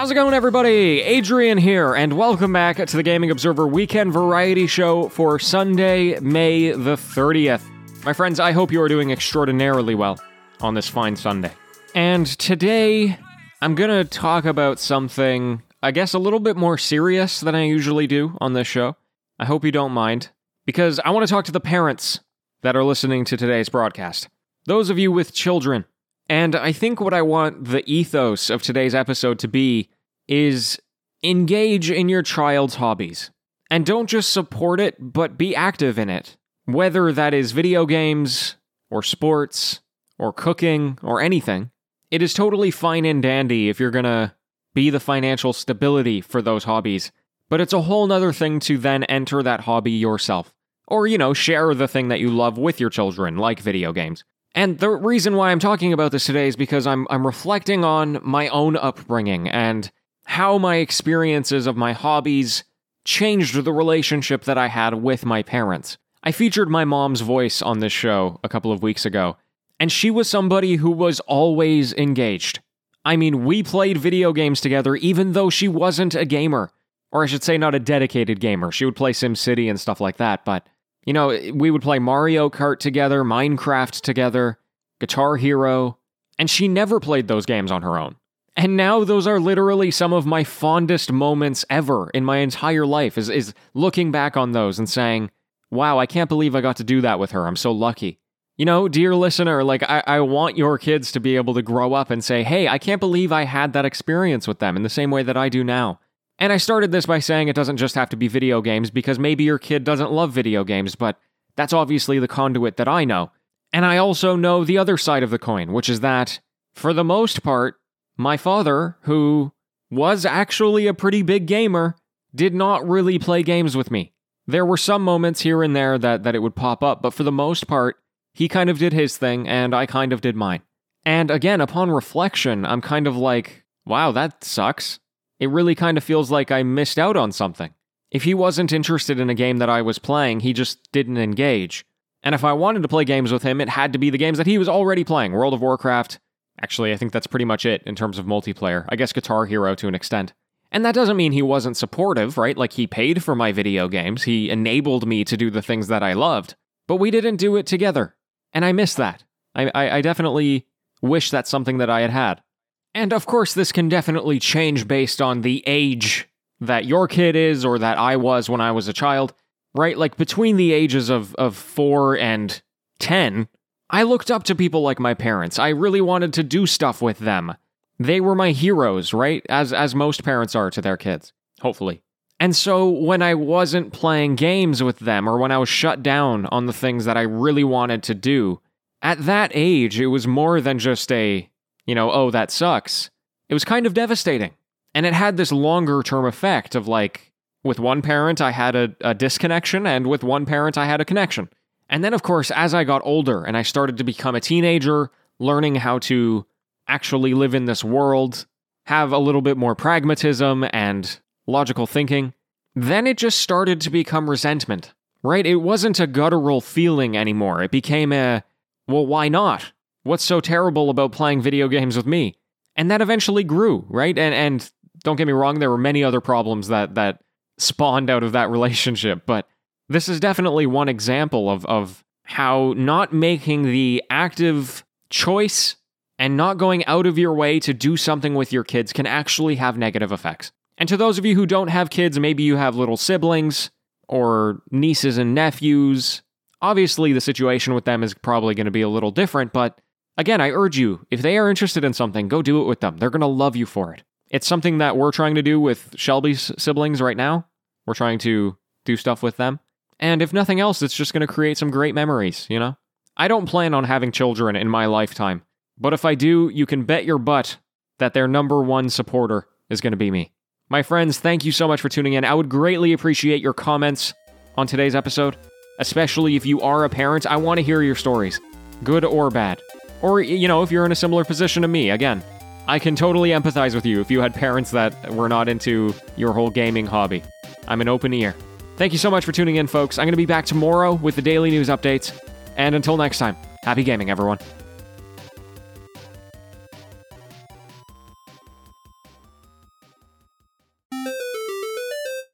How's it going, everybody? Adrian here, and welcome back to the Gaming Observer Weekend Variety Show for Sunday, May the 30th. My friends, I hope you are doing extraordinarily well on this fine Sunday. And today, I'm gonna talk about something, I guess, a little bit more serious than I usually do on this show. I hope you don't mind, because I want to talk to the parents that are listening to today's broadcast. Those of you with children. And I think what I want the ethos of today's episode to be is engage in your child's hobbies. And don't just support it, but be active in it. Whether that is video games, or sports, or cooking, or anything. It is totally fine and dandy if you're gonna be the financial stability for those hobbies. But it's a whole nother thing to then enter that hobby yourself. Or, you know, share the thing that you love with your children, like video games. And the reason why I'm talking about this today is because I'm I'm reflecting on my own upbringing and how my experiences of my hobbies changed the relationship that I had with my parents. I featured my mom's voice on this show a couple of weeks ago, and she was somebody who was always engaged. I mean, we played video games together even though she wasn't a gamer. Or I should say, not a dedicated gamer. She would play SimCity and stuff like that, but you know, we would play Mario Kart together, Minecraft together, Guitar Hero, and she never played those games on her own. And now those are literally some of my fondest moments ever in my entire life is, is looking back on those and saying, wow, I can't believe I got to do that with her. I'm so lucky. You know, dear listener, like I, I want your kids to be able to grow up and say, hey, I can't believe I had that experience with them in the same way that I do now. And I started this by saying it doesn't just have to be video games because maybe your kid doesn't love video games, but that's obviously the conduit that I know. And I also know the other side of the coin, which is that, for the most part, my father, who was actually a pretty big gamer, did not really play games with me. There were some moments here and there that, that it would pop up, but for the most part, he kind of did his thing and I kind of did mine. And again, upon reflection, I'm kind of like, wow, that sucks it really kind of feels like I missed out on something. If he wasn't interested in a game that I was playing, he just didn't engage. And if I wanted to play games with him, it had to be the games that he was already playing World of Warcraft. Actually, I think that's pretty much it in terms of multiplayer. I guess Guitar Hero to an extent. And that doesn't mean he wasn't supportive, right? Like he paid for my video games, he enabled me to do the things that I loved. But we didn't do it together. And I miss that. I, I, I definitely wish that's something that I had had. And of course, this can definitely change based on the age that your kid is or that I was when I was a child, right? Like between the ages of, of four and 10, I looked up to people like my parents. I really wanted to do stuff with them. They were my heroes, right? As, as most parents are to their kids, hopefully. And so when I wasn't playing games with them or when I was shut down on the things that I really wanted to do, at that age, it was more than just a you know, oh, that sucks. It was kind of devastating. And it had this longer term effect of like, with one parent, I had a, a disconnection, and with one parent, I had a connection. And then, of course, as I got older and I started to become a teenager, learning how to actually live in this world, have a little bit more pragmatism and logical thinking, then it just started to become resentment, right? It wasn't a guttural feeling anymore. It became a, well, why not? What's so terrible about playing video games with me? And that eventually grew, right? And and don't get me wrong, there were many other problems that that spawned out of that relationship, but this is definitely one example of of how not making the active choice and not going out of your way to do something with your kids can actually have negative effects. And to those of you who don't have kids, maybe you have little siblings or nieces and nephews. Obviously, the situation with them is probably going to be a little different, but Again, I urge you, if they are interested in something, go do it with them. They're going to love you for it. It's something that we're trying to do with Shelby's siblings right now. We're trying to do stuff with them. And if nothing else, it's just going to create some great memories, you know? I don't plan on having children in my lifetime, but if I do, you can bet your butt that their number one supporter is going to be me. My friends, thank you so much for tuning in. I would greatly appreciate your comments on today's episode, especially if you are a parent. I want to hear your stories, good or bad. Or, you know, if you're in a similar position to me, again, I can totally empathize with you if you had parents that were not into your whole gaming hobby. I'm an open ear. Thank you so much for tuning in, folks. I'm going to be back tomorrow with the daily news updates. And until next time, happy gaming, everyone.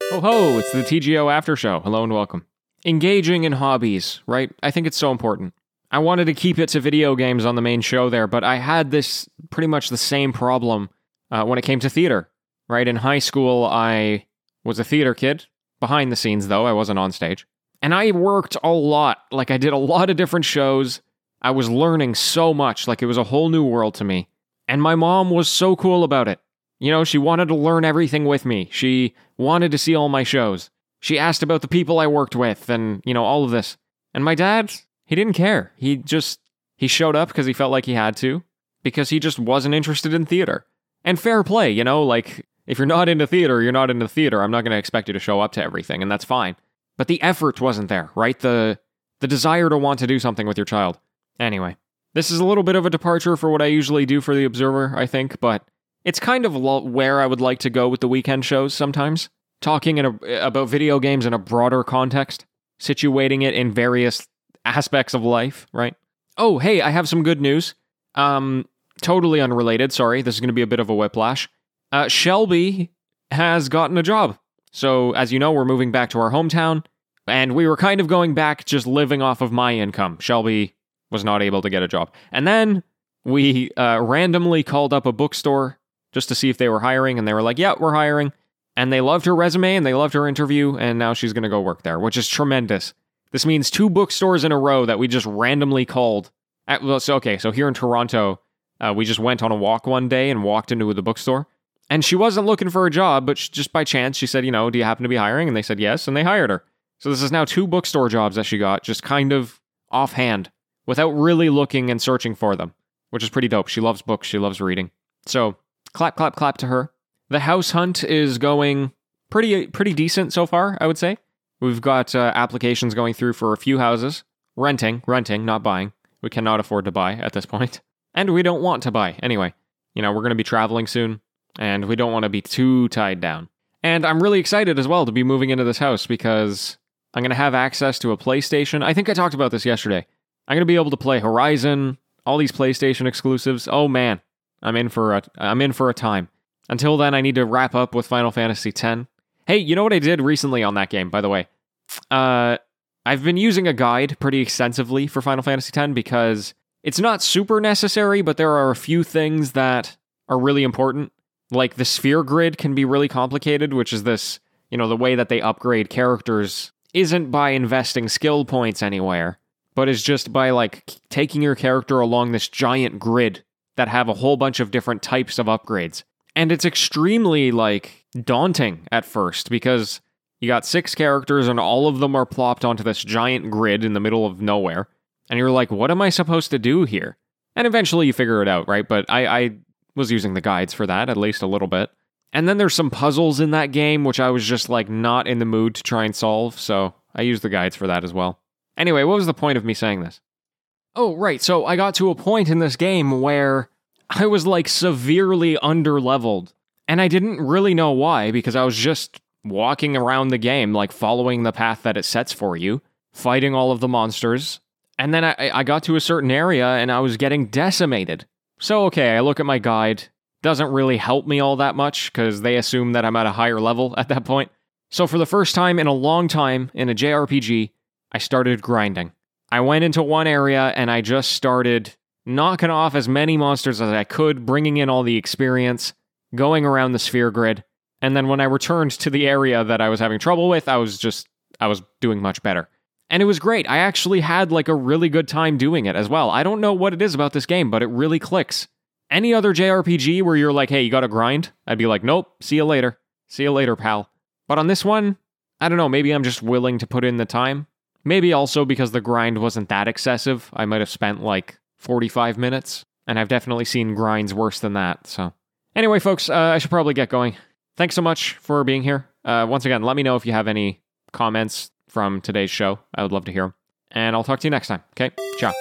Oh ho, it's the TGO After Show. Hello and welcome. Engaging in hobbies, right? I think it's so important. I wanted to keep it to video games on the main show there, but I had this pretty much the same problem uh, when it came to theater, right? In high school, I was a theater kid, behind the scenes though, I wasn't on stage. And I worked a lot. Like, I did a lot of different shows. I was learning so much. Like, it was a whole new world to me. And my mom was so cool about it. You know, she wanted to learn everything with me. She wanted to see all my shows. She asked about the people I worked with and, you know, all of this. And my dad, he didn't care. He just, he showed up because he felt like he had to, because he just wasn't interested in theater. And fair play, you know, like, if you're not in into theater, you're not in into theater. I'm not going to expect you to show up to everything, and that's fine. But the effort wasn't there, right? The, the desire to want to do something with your child. Anyway, this is a little bit of a departure for what I usually do for The Observer, I think, but it's kind of where I would like to go with the weekend shows sometimes. Talking a, about video games in a broader context, situating it in various aspects of life, right? Oh, hey, I have some good news. Um, totally unrelated, sorry, this is going to be a bit of a whiplash. Uh, Shelby has gotten a job. So, as you know, we're moving back to our hometown, and we were kind of going back just living off of my income. Shelby was not able to get a job. And then we uh, randomly called up a bookstore just to see if they were hiring, and they were like, yeah, we're hiring. And they loved her resume and they loved her interview, and now she's going to go work there, which is tremendous. This means two bookstores in a row that we just randomly called. At, well, so, okay, so here in Toronto, uh, we just went on a walk one day and walked into the bookstore. And she wasn't looking for a job, but she, just by chance, she said, you know, do you happen to be hiring? And they said yes, and they hired her. So this is now two bookstore jobs that she got, just kind of offhand, without really looking and searching for them, which is pretty dope. She loves books, she loves reading. So clap, clap, clap to her. The house hunt is going pretty, pretty decent so far, I would say. We've got uh, applications going through for a few houses, renting, renting, not buying. We cannot afford to buy at this point, and we don't want to buy anyway. You know, we're going to be traveling soon, and we don't want to be too tied down. And I'm really excited as well to be moving into this house because I'm going to have access to a PlayStation. I think I talked about this yesterday. I'm going to be able to play Horizon, all these PlayStation exclusives. Oh man, I'm in for a I'm in for a time. Until then, I need to wrap up with Final Fantasy X. Hey, you know what I did recently on that game, by the way? Uh, I've been using a guide pretty extensively for Final Fantasy X because it's not super necessary, but there are a few things that are really important. Like the sphere grid can be really complicated, which is this, you know, the way that they upgrade characters isn't by investing skill points anywhere, but is just by like taking your character along this giant grid that have a whole bunch of different types of upgrades. And it's extremely like daunting at first because you got six characters and all of them are plopped onto this giant grid in the middle of nowhere. And you're like, what am I supposed to do here? And eventually you figure it out, right? But I, I was using the guides for that, at least a little bit. And then there's some puzzles in that game, which I was just like not in the mood to try and solve, so I used the guides for that as well. Anyway, what was the point of me saying this? Oh, right, so I got to a point in this game where I was like severely underleveled. And I didn't really know why, because I was just walking around the game, like following the path that it sets for you, fighting all of the monsters. And then I, I got to a certain area and I was getting decimated. So, okay, I look at my guide. Doesn't really help me all that much because they assume that I'm at a higher level at that point. So, for the first time in a long time in a JRPG, I started grinding. I went into one area and I just started knocking off as many monsters as I could, bringing in all the experience, going around the sphere grid. And then when I returned to the area that I was having trouble with, I was just, I was doing much better. And it was great. I actually had like a really good time doing it as well. I don't know what it is about this game, but it really clicks. Any other JRPG where you're like, hey, you gotta grind? I'd be like, nope, see you later. See you later, pal. But on this one, I don't know, maybe I'm just willing to put in the time. Maybe also because the grind wasn't that excessive. I might have spent like 45 minutes, and I've definitely seen grinds worse than that, so. Anyway, folks, uh, I should probably get going. Thanks so much for being here. Uh, once again, let me know if you have any comments from today's show. I would love to hear them. And I'll talk to you next time. Okay? Ciao.